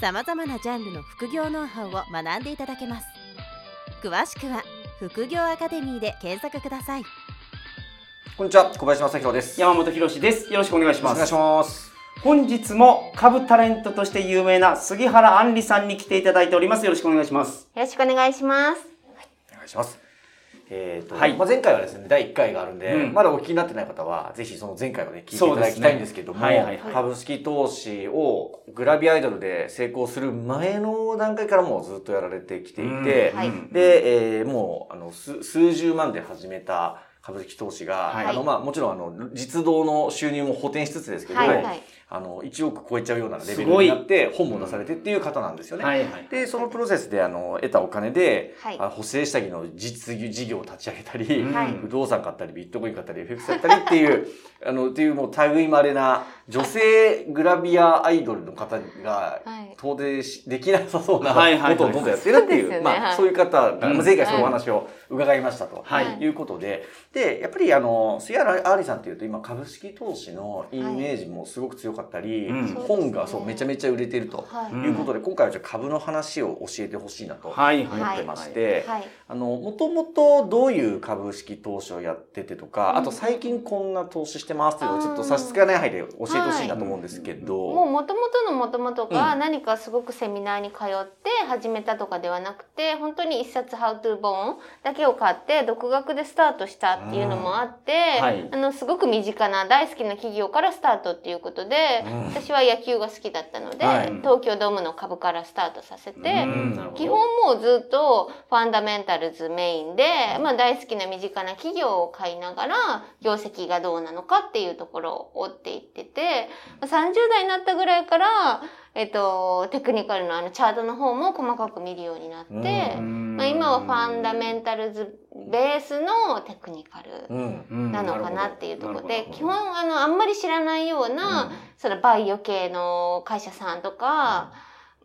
さまざまなジャンルの副業ノウハウを学んでいただけます。詳しくは副業アカデミーで検索ください。こんにちは小林正弘です。山本博です。よろしくお願いします。お願いします。本日も株タレントとして有名な杉原杏里さんに来ていただいております。よろしくお願いします。よろしくお願いします。お願いしますえーとはい。まあ、前回はですね第1回があるんで、うん。まだお聞きになってない方はぜひその前回をね聞いていただきたいんですけども、ね。はいはいはい。株式投資をグラビアアイドルで成功する前の段階からもうずっとやられてきていて、はい。で、えーもうあの数数十万で始めた株式投資が、はい。あのまあ、もちろんあの実動の収入も補填しつつですけど、はいはいあの1億超えちゃうようなレベルになって本も出されてっていう方なんですよね。はいはい。でそのプロセスであの得たお金で、はい。あ補正下着の実事業を立ち上げたり、うん。はい。不動産買ったりビットコイン買ったり FX 買ったりっていうあのっていうもう類いまれな女性グラビアアイドルの方がはい。到底しできなさそうなはいはいはい。ことをどんどんやってるっていう、まあ、はい。そういう方が、前回そういうお話を伺いましたと、はい。い、うことで。でやっぱりあの杉原ありさんっていうと今株式投資のイメージもすごく強かったり、うん。本がそうめちゃめちゃ売れてると。はい。うことで今回はじゃあ株の話を教えてほしいなと思はいはいってまして、はい。あのもともとどういう株式投資をやっててとか、あと最近こんな投資してますっていうのをちょっと差し支えない範囲で教えてほしいなと思うんですけど、もう元々の元々がうん。何かすごくセミナーに通って始めたとかではなくて本当に一冊「How to 本」だけを買って独学でスタートしたっていうのもあって、はい。あのすごく身近な大好きな企業からスタートっていうことで、うん。私は野球が好きだったので、はい。東京ドームの株からスタートさせて。基本もうずっとファンダメンタルズメインで、まあ、大好きな身近な企業を買いながら業績がどうなのかっていうところを追っていっててまあ30代になったぐらいから、えっと、テクニカルのあのチャートの方も細かく見るようになって、うん。まあ、今はファンダメンタルズベースのテクニカルなのかなっていうところ。で基本あのあんまり知らないような、そのバイオ系の会社さんとか、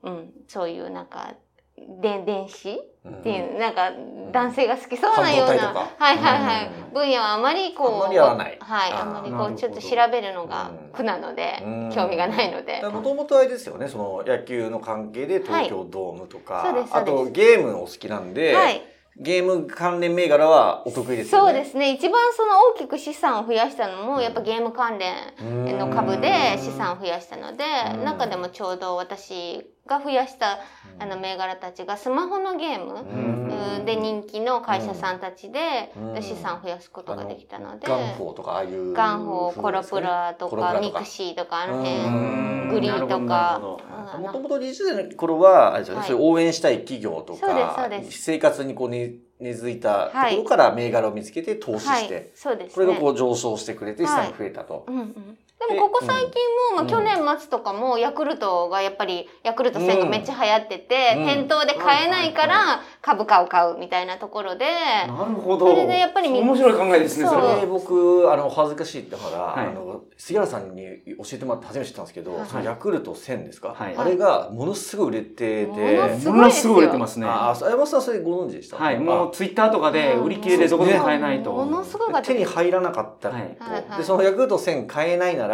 うん、そういうなんかで電子うんっていう、なんか男性が好きそうなような、はいはいはい、うん。分野はあまりこうはい。あまりこうちょっと調べるのが苦なので、うん。興味がないので、もともとあれですよねその野球の関係で東京ドームとか、あとゲームお好きなんで、はい。ゲーム関連銘柄はお得意ですよね。そうですね。一番その大きく資産を増やしたのもやっぱゲーム関連の株で資産を増やしたのでうん。中でもちょうど私が増やしたあの銘柄たちがスマホのゲームうん。で人気の会社さんたちでうん。資産を増やすことができたのでガンフォーとかああいうガンホーコロプラとかミクシーとかあのうん。辺グリーとなかもともと20代の頃はあれですよね、はい。そういう応援したい企業とそうですそかうです。生活にこう根根付いたところから銘柄を見つけて投資はい。して、そうですね。これがこう上昇してくれて資産が増えたと。うんうんでもここ最近も、うん。まあ、去年末とかもヤクルトがやっぱりヤクルト1000がめっちゃ流行ってて、うん。店頭で買えないから株価を買うみたいなところで、なるほど。それでやっぱりみ面白い考えですねそれ僕あの恥ずかしいってから、はい。あの杉原さんに教えてもらって初めて知ったんですけど、はい。そのヤクルト1000ですか、はい。あれがものすごい売れてて、ものすごいものすごい売れてますね。ああ山本さんそれご存知でした？はいもうツイッターとかで売り切れでどこでも買えないと。ものすごい手に入らなかったと、はい。でそのヤクルト1000買えないなら、はい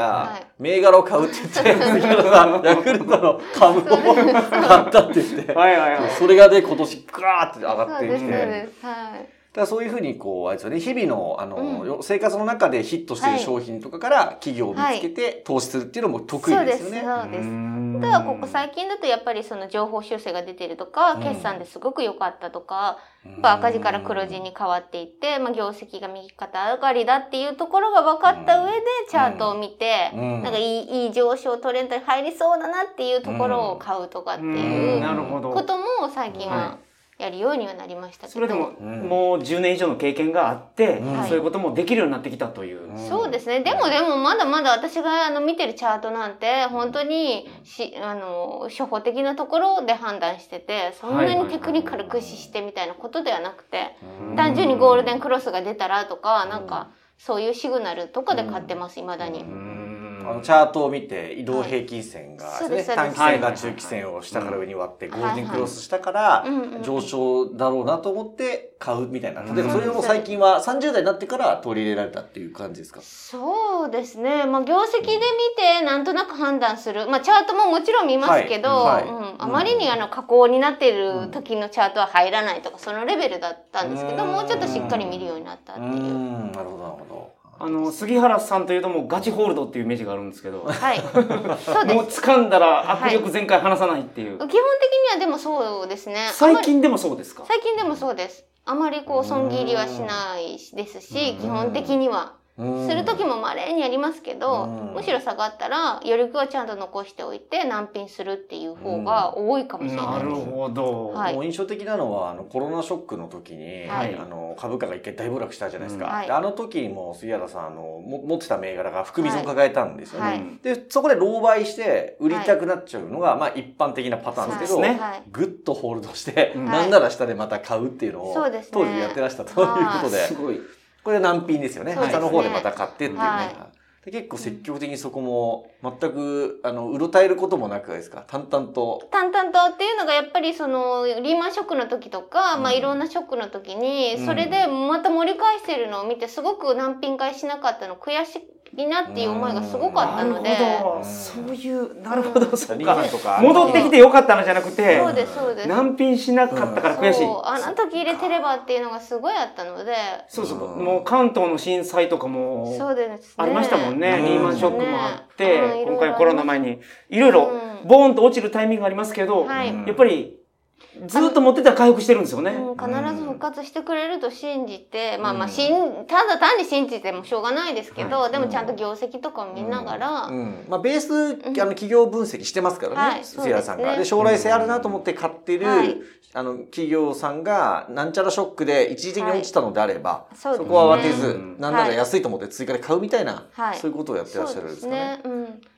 銘柄を買うって言って杉原さんヤクルトの株を買ったって言って。それがで今年ガーって上がってきそうですそうて。です。はいだそういうふうにこうあれですよね日々のあの、うん。よ生活の中でヒットしている商品とかから企業を見つけて投資するっていうのも得意そうですすでよね。そうですうん。ただここ最近だとやっぱりその情報修正が出てるとか、うん。決算ですごく良かったとか、ややっぱ赤字から黒字に変わっていって、まあ、業績が右肩上がりだっていうところが分かった上でチャートを見て、うん。なんかいいいい上昇トレンドに入りそうだなっていうところを買うとかってうん。いうことも最近はやるようにはなりましたけど。それでも、うんもう10年以上の経験があって、うんそういうこともできるようになってきたという。うんそうですね。でもでもまだまだ私があの見てるチャートなんて本当にしあの初歩的なところで判断しててそんなにテクニカル駆使してみたいなことではなくてうん単純にゴールデンクロスが出たらとかなんかそういうシグナルとかで買ってます未だに。あのチャートを見て移動平均線がね、短期線がはい中期線を下から上に割ってうんゴールデンクロスしたから上昇だろうなと思って買うみたいな。うん。例えばそれも最近は30代になってから取り入れられたっていう感じですか？そうですね。まあ、業績で見て、なんとなく判断する。まあ、チャートももちろん見ますけど、はい。はい。うん、あまりにあの、加工になっている時のチャートは入らないとか、そのレベルだったんですけど、うん。もうちょっとしっかり見るようになったってう。いう。ん、なるほどなるほど。あの、杉原さんというともうガチホールドっていうイメージがあるんですけど、はい。そうでもうす。掴んだら握力全開離さないっていう。基本的にはでもそうですね。最近でもそうですか？最近でもそうです。あまりこう、損切りはしないですし、基本的には。する時も稀にありますけど、うん。むしろ下がったら余力はちゃんと残しておいて難品するっていう方が多いかもしれなないるです。ほど。はい。もう印象的なのはあのコロナショックの時に、はい。あの株価が一回大暴落したじゃないですか、うん。はい。であの時にも杉原さんあのも持ってた銘柄が含み損を抱えたんですよね、はい。でそこで狼狽して売りたくなっちゃうのが、まあ一般的なパターンですけど、ぐっとホールドして、うんなんなら下でまた買うっていうのを当時やってらしたということで、すごい。これ難品ですよね。そうですね。下の方でまた買ってっていうね、はい。で結構積極的にそこも全くあのうろたえることもなくですか？淡々と。淡々とっていうのがやっぱりそのリーマンショックの時とか、まあうんいろんなショックの時に、うん。それでまた盛り返してるのを見てすごく難品買いしなかったの悔しいなっていう思いがすごかったので。なるほど。うんそういう、なるほど、そうか戻ってきてよかったのじゃなくてそう、ですそうです。難品しなかったから悔しい。あの時入れてればっていうのがすごいあったので。そうそう。うんもう関東の震災とかも、そうですね。ありましたもんね。うんリーマンショックもあって、今回コロナ前に、いろいろうんボーンと落ちるタイミングがありますけど、やっぱり、ずっと持ってたら回復してるんですよね。うん、必ず復活してくれると信じて、まあまあうんしんただ単に信じてもしょうがないですけど、はでもちゃんと業績とかを見ながら、うん。まあ、ベース、あの企業分析してますからね、はい杉原さんが。で将来性あるなと思って買ってる、はい。あの企業さんがなんちゃらショックで一時的に落ちたのであれば、そそこは慌てず、うん。なんなら安いと思って追加で買うみたいな、はい。そういうことをやってらっしゃるんですかね。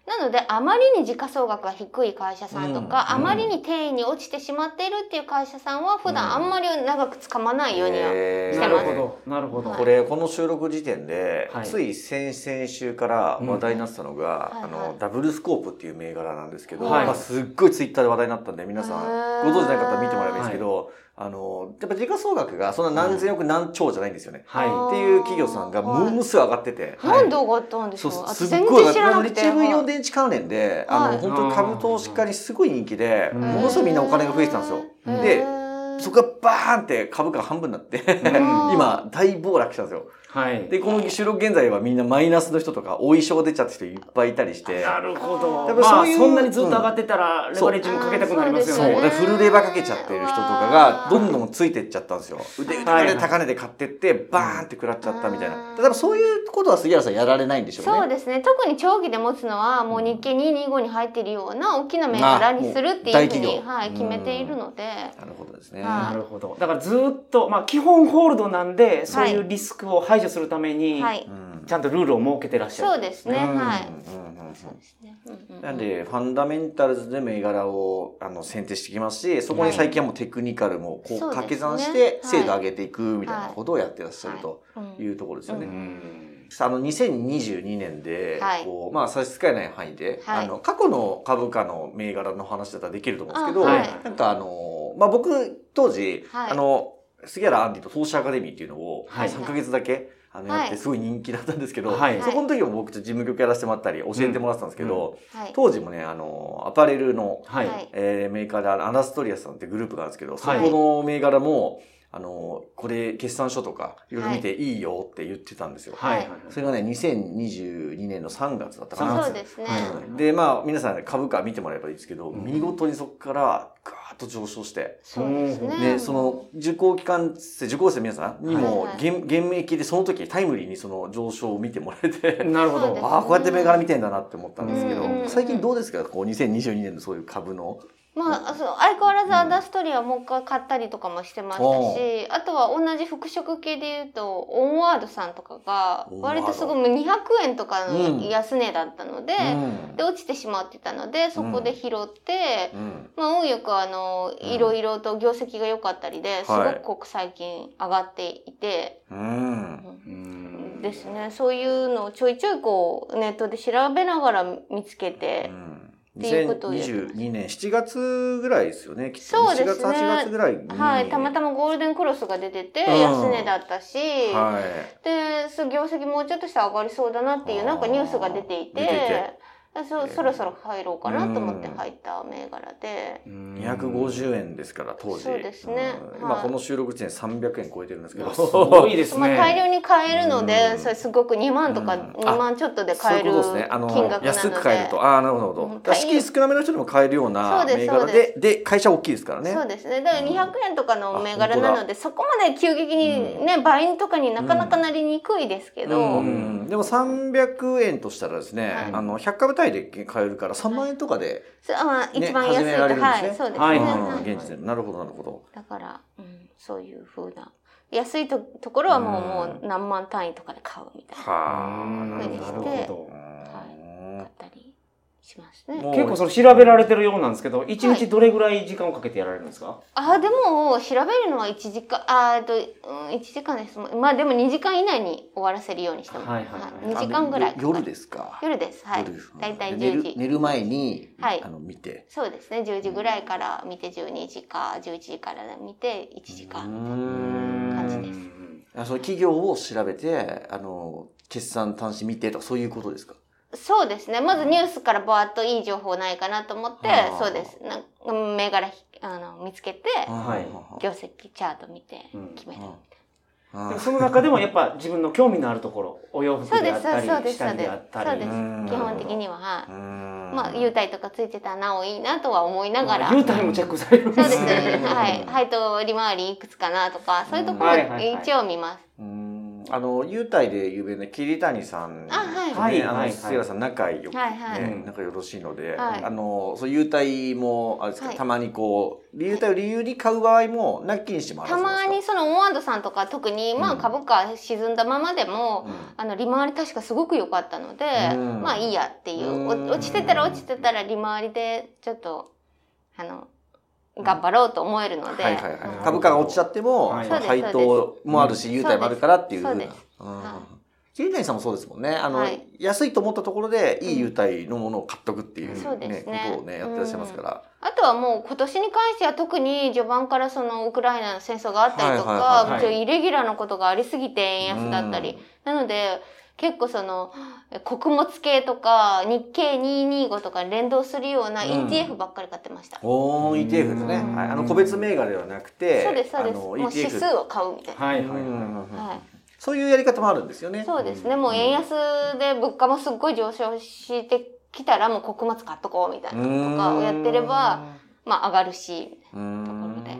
なので、あまりに時価総額が低い会社さんとか、うんあまりに定位に落ちてしまっているっていう会社さんは、普段あんまり長く掴まないようには。へー。なるほど、なるほど。はい。これこの収録時点で、はい。つい先々週から話題になってたのが、あうん。はいはい。のダブルスコープっていう銘柄なんですけど、はい。まあ、すっごいツイッターで話題になったんで皆さんご存知ない方は見てもらえばいいんですけど、あのやっぱ時価総額がそんな何千億何兆じゃないんですよね。はい。っていう企業さんがものすごい上がってて。なんで上がったんでしょう、そうすっごい然知らなくて。リチウムイオンはい電池関連で、あはいの本当に株投資家にすごい人気で、うんものすごいみんなお金が増えてたんですよ。うんでそこがバーンって株価が半分になって、ん 今大暴落したんですよ。はい。で、この収録現在はみんなマイナスの人とか、お衣装出ちゃった人いっぱいいたりして。なるほど。やっぱまあ、そういうそんなにずっと上がってたら、レバレッジもかけたくなりますよそう。ね。で、フルレバかけちゃってる人とかが、どんどんついてっちゃったんですよ。腕で高値で買ってって、バーンって食らっちゃったみたいな。うん多分そういうことは杉原さんやられないんでしょうね。そうですね特に長期で持つのはもう日経225に入っているような大きな銘柄にするっていうふうに、業はい、うん決めているので、なるほどですね。はいなるほど。だからずっと、まあ、基本ホールドなんで、そういうリスクを排除するために、はい、うんちゃんとルールを設けてらっしゃる。そうですね、うん。はい、なんで、ファンダメンタルズで銘柄をあの選定してきますし、そこに最近はもうテクニカルもこう掛け算して精度上げていくみたいなことをやってらっしゃるとうん。いうところですよね。うん。あの2022年で、はい。こうまあ差し支えない範囲で、はい。あの過去の株価の銘柄の話だったらできると思うんですけど、あはい。なんかあのまあ僕当時、はい。あの杉原アンディと投資アカデミーっていうのをはい。3ヶ月だけ、あのやっはいてすごい人気だったんですけど、はい。そこの時も僕と事務局やらせてもらったり教えてもらってたんですけど、はい。当時もねあのアパレルの、はい。はいえーメーカーでアダストリアさんってグループがあるんですけど、はい。そこの銘柄もあのこれ決算書とかいろいろ見てい。いよって言ってたんですよ。はい。はい。それがね、2022年の3月だったかな。そうですね、うんで、まあ、皆さん株価見てもらえばいいですけど、うん。見事にそこからガーッと上昇して、そうですね。ね、その受講機関生、受講生の皆さんにもはいはい。現、現役でその時タイムリーにその上昇を見てもらえて、なるほど。ああ、こうやって銘柄見てんだなって思ったんですけど最近どうですか？こう2022年のそういう株のまあ、そう相変わらずアダストリアもう一回買ったりとかもしてましたおし、あとは同じ服飾系で言うと、オンワードさんとかが、割とすごい200円とかうん。の安値だったので、うん。で、落ちてしまってたので、そこで拾って、うん。まあ、運よくあの、うんいろいろと業績が良かったりで、すごく最近上がっていて、うん。うん。ですね。そういうのをちょいちょいこう、ネットで調べながら見つけて、うことをやってます2022年7月ぐらいですよね、きっと。そうですね7月、8月ぐらいに。はい、たまたまゴールデンクロスが出てて、うん安値だったし、はい。で、業績もうちょっとしたら上がりそうだなっていう、なんかニュースが出ていてそそろそろ入ろうかなと思ってうん入った銘柄で、250円ですから、当時。そうですねうんはい今この収録時点で300円超えてるんですけど。すごいですまあ、ね。大量に買えるので、うんそれすごく2万とかうん2万ちょっとで買えるそういうことですね。あの、金額なので、安く買えると。ああ、なるほど。資金少なめの人でも買えるようなそうです銘柄そうでで、で、会社大きいですからね。そうですね。だから200円とかの銘柄なので、そこまで急激にね、倍とかになかなかなりにくいですけど、うんでも300円としたらですね、はいあの100株単位で買えるから3万円とかで、そうまあ、ね一番安いねはい、そうですね。はいうんはい現時点でなるほどなるほど。だから、うん、そういう風な。安いとところはもう,、うんもう何万単位とかで買うみたいな。はあ、うんなるほどなるほど。買ったりしますね。結構それ調べられてるようなんですけど、一日どれぐらい時間をかけてやられるんですか、あ、でも、調べるのは1時間、あと、うん、1時間です。まあでも2時間以内に終わらせるようにしてます。はいはいはい2時間ぐらい夜ですか？夜です。はい夜です。だいたい10で寝る時。寝る前に、はいあの見て。そうですね。10時ぐらいから見て12時か11時から見て1時間。感じですあその企業を調べて、あの決算端子見てとかそういうことですか？そうですね。まずニュースからバーッといい情報ないかなと思ってそうです。なん銘柄ひあの見つけて、はい業績チャート見てうん決める。あでもその中でもやっぱ自分の興味のあるところ、お洋服そうです、であったり、そうです、下着そうでであったす。そうでり。すうん。基本的には、はい。ままあ、優待とかついてたらなおいいなとは思いながら。優待もチェックされるんそうですですね。ね。はい。配当利回りいくつかなとか、そういうところ一応見ます。うんあの優待で有名な桐谷さん、あはい。はいあのさん仲良く、ねはいはい。うん。仲よろしいので、はい。あのそう優待もあれですか、はい。たまにこう優待を理由に買う場合もなきにしもあらたずなんですか？まにそのオンワードさんとか特に、まあうん株価沈んだままでも、うん。あの利回り確かすごく良かったので、うん。まあいいやっていう、う落ちてたら落ちてたら利回りでちょっとあの頑張ろうと思えるので、はいはいはいうん。株価が落ちちゃっても、はい。配当もあるし、優待もあるからっていう。ふうな桐谷さんもそうですもんね。あの、はい。安いと思ったところでいい優待のものを買っとくっていう,、そうですね。ことをねやってらっしゃいますから。あとはもう今年に関しては特に序盤からそのウクライナの戦争があったりとか、はいはいはいもちろんイレギュラーなことがありすぎて円安だったり、なので結構その穀物系とか日経225とかに連動するようなうん ETF ばっかり買ってました。おー ETF ですね、うんはい。あの個別銘柄ではなくて、そうですそうです。もう指数を買うみたいな。はいはいうんははい。そういうやり方もあるんですよね。そうですね。もう円安で物価もすっごい上昇してきたらもう穀物買っとこうみたいなとかをやってれば、まあ上がるし、ところで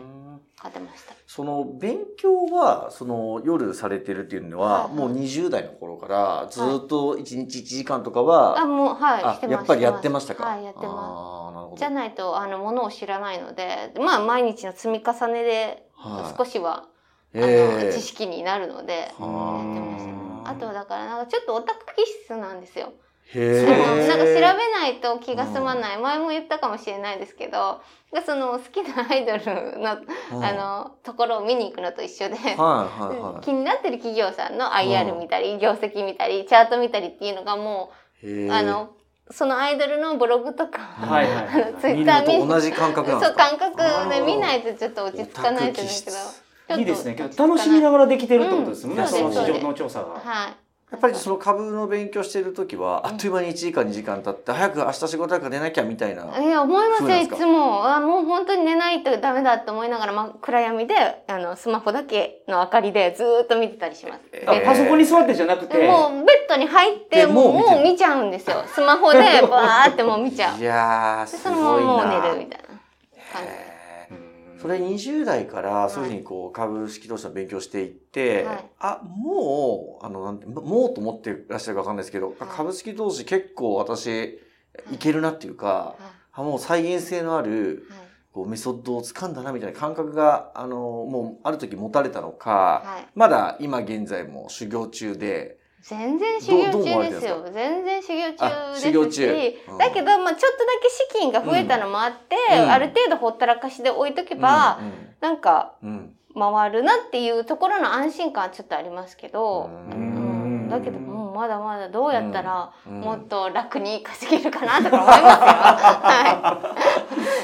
買ってました。その勉強はその夜されてるっていうのは、はいはいもう20代の頃からずっと1日1時間とかは、あ、もう、はい、あしてます。やっぱりやってましたか？はい、やってまあーなるほす。どじゃないと、あの、ものを知らないので、まあ、毎日の積み重ねで、はい少しは、あえの、知識になるので、やってはましたね。ああとはだから、なんかちょっとオタク気質なんですよ。なんか調べえないと気が済まない。前も言ったかもしれないですけど、その好きなアイドルの、あの、ところを見に行くのと一緒で、はいはいはい気になってる企業さんのう IR ん見たり、業績見たり、チャート見たりっていうのがもう、あの、そのアイドルのブログとか、はいはいはいあのツイ見るッター見のと同じ感覚なんでそう、感覚で見ないとちょっと落ち着かないと思うけど。いいですね。けど楽しみながらできてるってことですもんね。うんその市場の調査が。はい。やっぱりその株の勉強してる時は、あっという間に1時間2時間経って早く明日仕事だから寝なきゃみたいな、いや、思いますよ、いつも。あ、もう本当に寝ないとダメだって思いながら、まあ、暗闇で、あの、スマホだけの明かりでずーっと見てたりします。えあパソコンに座ってじゃなくて、もう、ベッドに入って、でもう、もう見ちゃうんですよ。スマホで、バーってもう見ちゃう。いで、やーすそのごいなままもう寝るみたいな感じ。それ20代からそういうふうにこう株式投資の勉強していって、はいあもうあのなんてもうと思ってらっしゃるかわかんないですけど、あ株式投資結構私いけるなっていうか、はあもう再現性のあるい。はいこうメソッドを掴んだなみたいな感覚が、あの、もうある時持たれたのか、はい。まだ今現在も修行中で、全然修行中ですよ。全然修行中あですし、うん。だけど、まあちょっとだけ資金が増えたのもあって、うん。ある程度ほったらかしで置いとけば、なんかうん、うん。回るなっていうところの安心感はちょっとありますけど、ううんんだけどもうまだまだどうやったらうん。もっと楽に稼げるかなとか思いますよ。は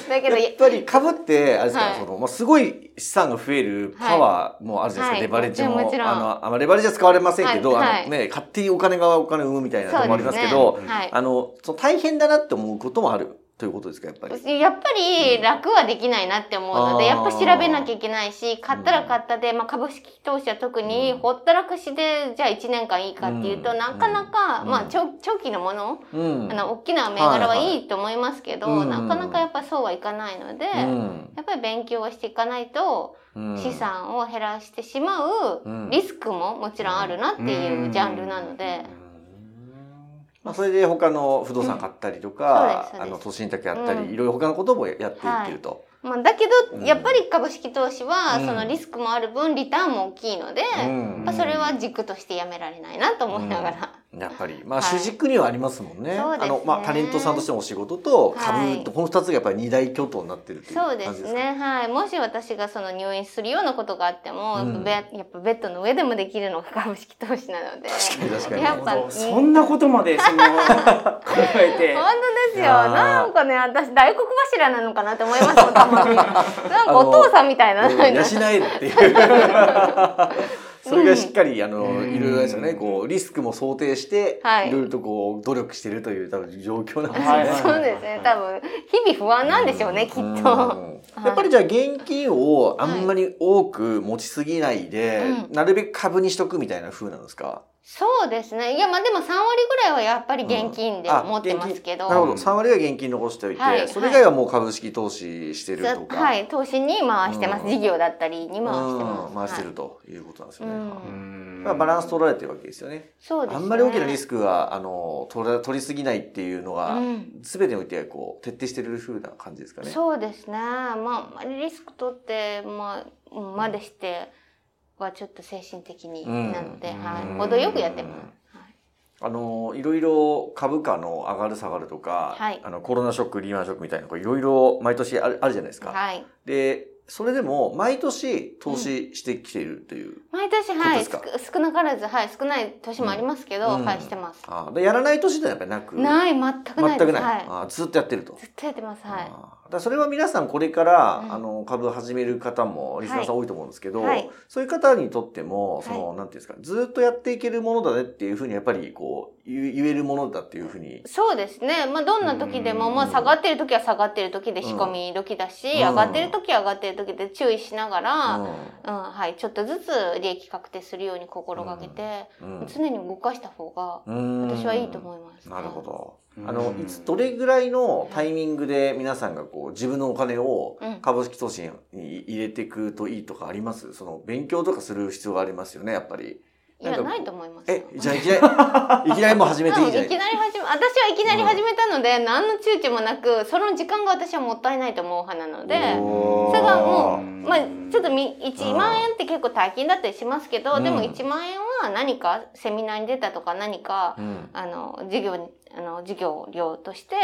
い。だけど、やっぱり株って、あれですか、はい。その、まあ、すごい資産が増えるパワーもあるじゃないですか、はい。レバレッジも。ももあの、あまあレバレッジは使われませんけど、あのね、勝手にお金がお金を生むみたいなともありますけそど、ね。はい。あの、その大変だなって思うこともあるということですか、やっぱり？やっぱり楽はできないなって思うので、うんやっぱ調べなきゃいけないし、買ったら買ったで、まあ株式投資は特にうん。ほったらかしで、じゃあ1年間いいかっていうと、うん。なかなか、うん。まあ長長期のもの、うん。あの、大きな銘柄はいい。と思いますけど、はいはいなかなかやっぱそうはいかないので、うん。やっぱり勉強をしていかないと、うん。資産を減らしてしまううん。リスクももちろんあるなっていうジャンルなので、まあ、それで他の不動産買ったりとか、うんあの投資信託やったり、うん。いろいろ他のこともやっていってると。まあ、だけうん。ど、やっぱり株式投資は、うん。そのリスクもある分、リターンも大きいので、うん。まあ、それは軸としてやめられないなと思いながら。やっぱり、まあ、はい主軸にはありますもんね。そうですねあの、まあ、タレントさんとしてのお仕事とはい株と、この二つがやっぱり二大巨頭になってるっていうそう感じですか？ですね。はい。もし私がその入院するようなことがあっても、うんべやっぱベッドの上でもできるのが株式投資なので。確かに確かにやっぱ、うんそんなことまでその 考えて本当ですよ。なんかね、私大黒柱なのかなって思いますもん、たまに。なんかお父さんみたいな。うん養えるっていう。それがしっかり、あの、うん。いろいろですよね、こう、リスクも想定して、はい。いろいろとこう、努力してるという、多分状況なんですよね。そうですね。多分、日々不安なんでしょうね、きっと。うん。やっぱりじゃあ現金をあんまり多く持ちすぎないで、うん。なるべく株にしとくみたいな風なんですか？そうですね。いや、まあでも3割ぐらいはやっぱり現金であ持ってますけど。なるほど。3割は現金残しておいて、はいそれ以外はもう株式投資してるとか。はい、投資に回してます。うん事業だったりに回してます。うん回してるはいということなんですようね。バランス取られてるわけですよね。そうですね。あんまり大きなリスクは、あの、取ら取りすぎないっていうのがうん、すべ、てにおいて、こう、徹底してる風な感じですかね。そうですね。まあ、リスク取って、まあ、うんまでしてはちょっと精神的にうんなので、はい。うん程よくやってます。はいあの、いろいろ株価の上がる下がるとか、はいあの、コロナショック、リーマンショックみたいな、こういろいろ毎年あるあるじゃないですか。はい。で、それでも、毎年投資してきているという。毎年、はい。少なからず、はい。少ない年もありますけど、うんはい、してます。あでやらない年ではやっぱりなく？ない、全くない。全くない。はい。あずっとやってると。ずっとやってます。はい。あだそれは皆さんこれから、うん。あの株始める方もリスナーさんは多いと思うんですけど、はい。そういう方にとってもその、なんていうんですかずっとやっていけるものだねっていうふうにやっぱりこう言言えるものだっていうふうに。そうですね。まあ、どんな時でも、うん。まあ、下がってる時は下がってる時で仕込み時だし、うん。上がってる時は上がってる時で注意しながら、ううん、はい、ちょっとずつ利益確定するように心がけて、ん。常に動かした方が、うん。私はいいと思います、なるほど。うんあのいつどれぐらいのタイミングで皆さんがこう自分のお金をうん株式投資に入れていくといいとかあります？その勉強とかする必要がありますよねやっぱり。いや、ないと思います。えじゃあいきなり いきなりもう始めていいじゃないいきなり始め、私はいきなり始めたので、何の躊躇もなく、その時間が私はもったいないと思う派なので、それがもう、うんまあ、ちょっとみ1万円って結構大金だったりしますけど、うんでも1万円は何かセミナーに出たとか何か、うん。あの、授業に、あの、授業料として、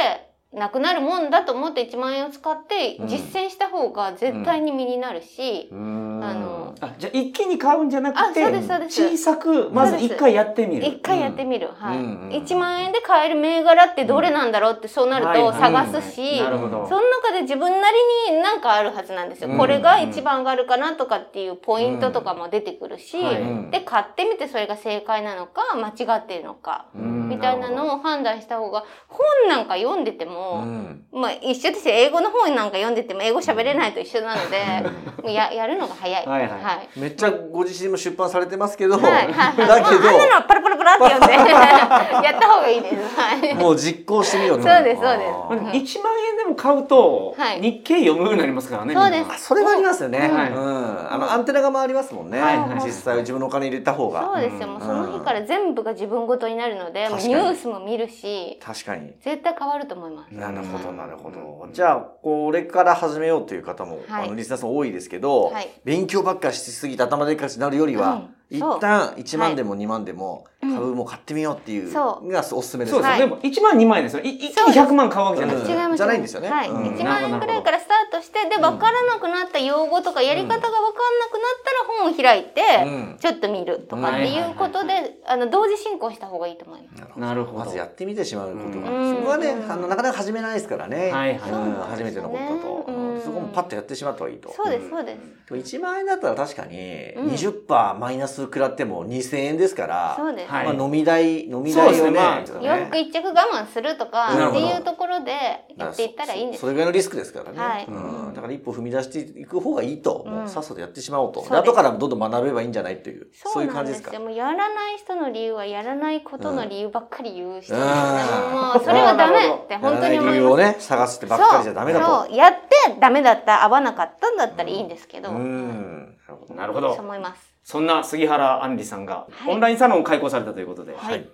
なくなるもんだと思って1万円を使ってうん。実践した方が絶対に身になるし、うん。あのあじゃあ一気に買うんじゃなくあ、て。小さくまず一回やってみる。一回やってみる。はい。うんうん1万円で買える銘柄ってどれなんだろうってそうなると探すし、その中で自分なりになんかあるはずなんですよ。うん。これが一番上がるかなとかっていうポイントとかも出てくるし、はい。うんで、買ってみてそれが正解なのか間違ってるのか、うん。みたいなのを判断した方が、本なんか読んでてうも、ん。まあ一緒ですよ。英語の本なんか読んでても英語喋れないと一緒なので、ややるのが早い。はいはいはい。めっちゃご自身も出版されてますけど、はい。はい。はい。だけまあ、あんなのはパラパラパラって読んで。やった方がいいです。はい。どもう実行してみようとそうですそうです。あーまあでも1万円でも買うとはい。日経読むようになりますからね、そうです。それはありますよね、はいうん、あのアンテナが回りますもんね、はいはい。実際自分のお金入れた方が。そうですよ。もうその日から全部が自分ごとになるので、ニュースも見るし確かに。絶対変わると思います。なるほど、うんなるほど。じゃあ、これから始めようという方も、はい。あのリスナーさん多いですけど、はい。勉強ばっかしすぎて頭でっかちになるよりは、一旦1万でも2万でもうん株も買ってみようっていうそう。のがおすすめです。そうでも1万2万円ですよ。い一気に100万買うわけじゃない。じゃないんですよね。はい、うん。1万円くらいからスタートしてでん。分からなくなった用語とかやり方が分かんなくなったら本を開いて、うん。ちょっと見るとかっていうことで、あの同時進行した方がいいと思います。なるほど。まずやってみてしまうことが、うん。そこはね、うん。あのなかなか始めないですからね、はいはい初めてのことだと、うんそこもパッとやってしまった方がいいと。そうですそうです。でも1万円だったら確かにうん。20%マイナス食らっても2000円ですから、そうです。はい。まあ、飲み代飲み代をねまあ洋服一着我慢するとかっていうところでやっていったらいいんですそそれぐらいのリスクですからね、はい。うん、だから一歩踏み出していく方がいいと、もうさっさとやってしまおうと、そう後からどんどん学べばいいんじゃないっていうそうそういう感じですか？で。もうやらない人の理由はやらないことの理由ばっかり言う人うん。もうそれはダメって本当に思います。理由をね探してばっかりじゃダメだと。そうそう。やってダメだった合わなかったんだったらいいんですけど、うんなるほど。なるほど。そう思います。そんな杉原杏里さんがはい。オンラインサロンを開講されたということで、はい。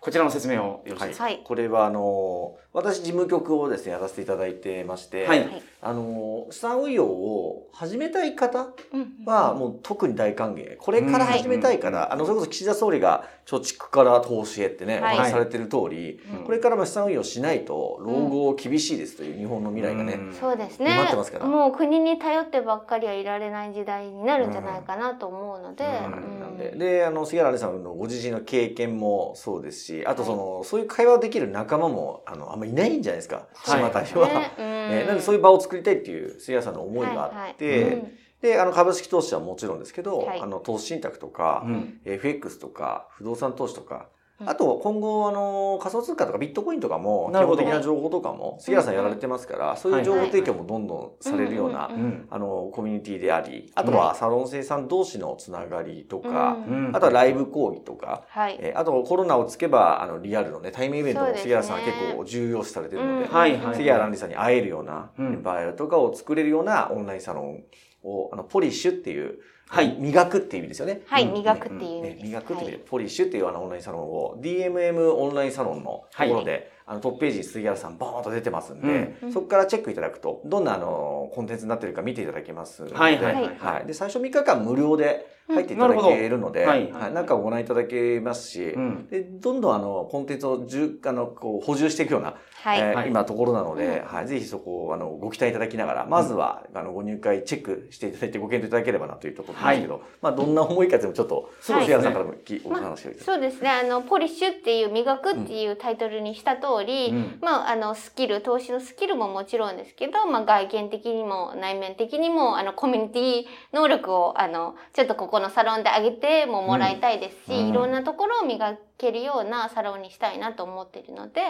こちらの説明をよろしいですか、はい。これはあの私事務局をですねやらせていただいてまして、はい。はいあの資産運用を始めたい方うんはもう特に大歓迎。これから始めたいから、あのそれこそ岸田総理が貯蓄から投資へってね、はい。お話しされてる通り、うん。これからも資産運用しないと老後厳しいですという日本の未来がね、うん。そうですね。待ってますから。もう国に頼ってばっかりはいられない時代になるんじゃないかなと思うので、うん。うん。なんで。であの杉原さんのご自身の経験もそうですしあとその、そういう会話をできる仲間もあのまいないんじゃないですか巷はい。には。ね。うん。えーなんでそういう場を作りたいっていう杉原さんの思いがあって、はいはい。うん。であの株式投資はもちろんですけど、はい。あの投資信託とか、うん。FX とか不動産投資とか、うんあと今後あの仮想通貨とかビットコインとかも基なるほど。本的な情報とかも杉原さんやられてますから、そういう情報提供もどんどんされるような、あのコミュニティでありあとはサロン生さん同士のつながりとか、あとはライブ講義とか、はい。えーあとコロナをつけばあのリアルのね対面イベントも杉原さんは結構重要視されてるので、杉原杏里さんに会えるようなうん。場合とかを作れるようなオンラインサロンをあのポリッシュっていう、はい。磨くっていう意味ですよね。はい、うん。磨くっていう意味。ねです。磨くっていう意味で、はい。ポリッシュっていうあのオンラインサロンを DMM オンラインサロンのところで、あのトップページに杉原さんボーンと出てますんで、うん。そこからチェックいただくとどんなあのコンテンツになってるか見ていただけますので、はいはいはいはい。で最初3日間無料で入っていただけるので、うんなるほど。はい、中をご覧いただけますし、うん。でどんどんあのコンテンツをじゅあのこう補充していくような、はい。えーはい。今ところなので、うん。はい、ぜひそこをあのご期待いただきながらまずは、あのご入会チェックしていただいてご検討いただければなというところですけど、まあどんな思いかというのもちょっとそうですね杉原さんからもきおまあ話をいただきそうですね。あの、ポリッシュっていう、磨くっていうタイトルにした通り、うん。まあ、あの、スキル、投資のスキルももちろんですけど、まあ、外見的にも内面的にも、あの、コミュニティ能力を、あの、ちょっとここのサロンで上げてももらいたいですし、うんいろんなところを磨けるようなサロンにしたいなと思っているので、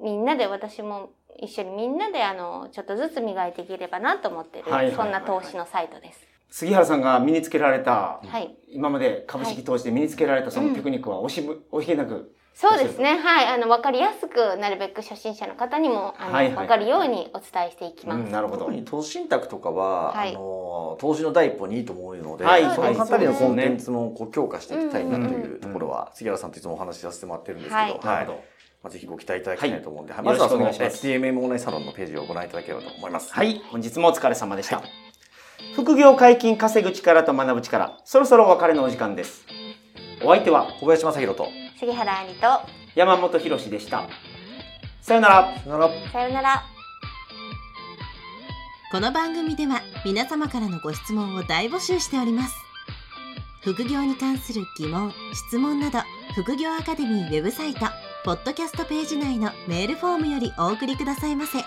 みんなで、私も一緒にみんなで、あの、ちょっとずつ磨いていければなと思ってる、はいはいはいそんな投資のサイトです。杉原さんが身につけられたはい。今まで株式投資で身につけられたそのテクニックは惜しむ惜しげなくそうですね。はい。あの、わかりやすくなるべく初心者の方にも、あの、わ、はいはい。かるようにお伝えしていきます。うんなるほど。特に投資信託とかは、はい。あの投資の第一歩にいいと思うので、はい。そのあたりのコンテンツもこう強化していきたいなとうんいうところは、杉原さんといつもお話しさせてもらってるんですけど、はい。なるほど。まあ、ぜひご期待いただきたいと思うんで、はい。まずはその STMM オンラインサロンのページをご覧いただければと思います。はい、本日もお疲れ様でした。副業解禁稼ぐ力と学ぶ力、そろそろお別れのお時間です。お相手は小林正宏と、杉原杏里と、山本博史でした。さよなら。さよなら。さよなら。この番組では皆様からのご質問を大募集しております副業に関する疑問・質問など副業アカデミーウェブサイトポッドキャストページ内のメールフォームよりお送りくださいませ